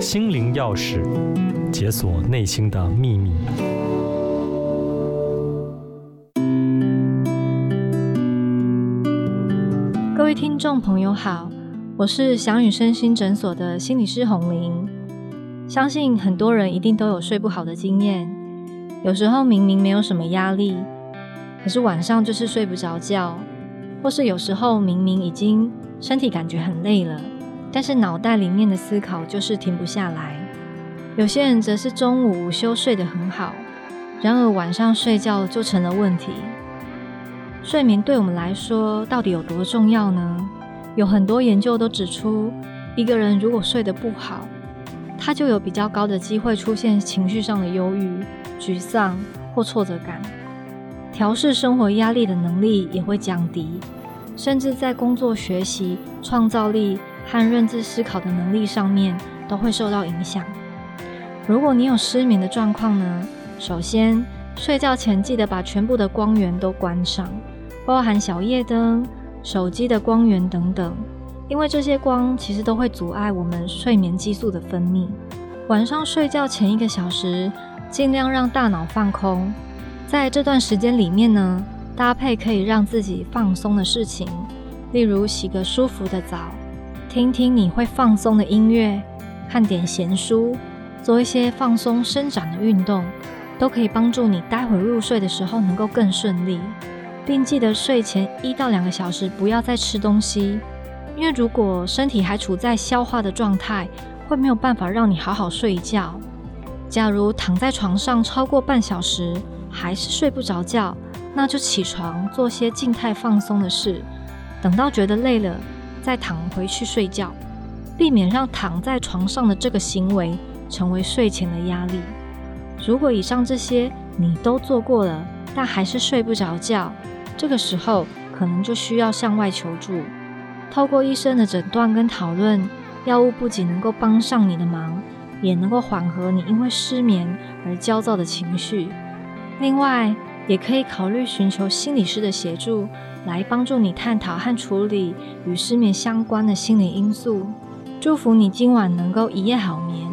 心灵钥匙，解锁内心的秘密。各位听众朋友好，我是翔宇身心诊所的心理师洪玲。相信很多人一定都有睡不好的经验，有时候明明没有什么压力，可是晚上就是睡不着觉，或是有时候明明已经身体感觉很累了。但是脑袋里面的思考就是停不下来。有些人则是中午午休睡得很好，然而晚上睡觉就成了问题。睡眠对我们来说到底有多重要呢？有很多研究都指出，一个人如果睡得不好，他就有比较高的机会出现情绪上的忧郁、沮丧或挫折感，调试生活压力的能力也会降低，甚至在工作、学习、创造力。和认知思考的能力上面都会受到影响。如果你有失眠的状况呢，首先睡觉前记得把全部的光源都关上，包含小夜灯、手机的光源等等，因为这些光其实都会阻碍我们睡眠激素的分泌。晚上睡觉前一个小时，尽量让大脑放空，在这段时间里面呢，搭配可以让自己放松的事情，例如洗个舒服的澡。听听你会放松的音乐，看点闲书，做一些放松伸展的运动，都可以帮助你待会入睡的时候能够更顺利。并记得睡前一到两个小时不要再吃东西，因为如果身体还处在消化的状态，会没有办法让你好好睡一觉。假如躺在床上超过半小时还是睡不着觉，那就起床做些静态放松的事，等到觉得累了，再躺回去睡觉，避免让躺在床上的这个行为成为睡前的压力。如果以上这些你都做过了，但还是睡不着觉，这个时候可能就需要向外求助。透过医生的诊断跟讨论，药物不仅能够帮上你的忙，也能够缓和你因为失眠而焦躁的情绪。另外，也可以考虑寻求心理师的协助。来帮助你探讨和处理与失眠相关的心理因素。祝福你今晚能够一夜好眠。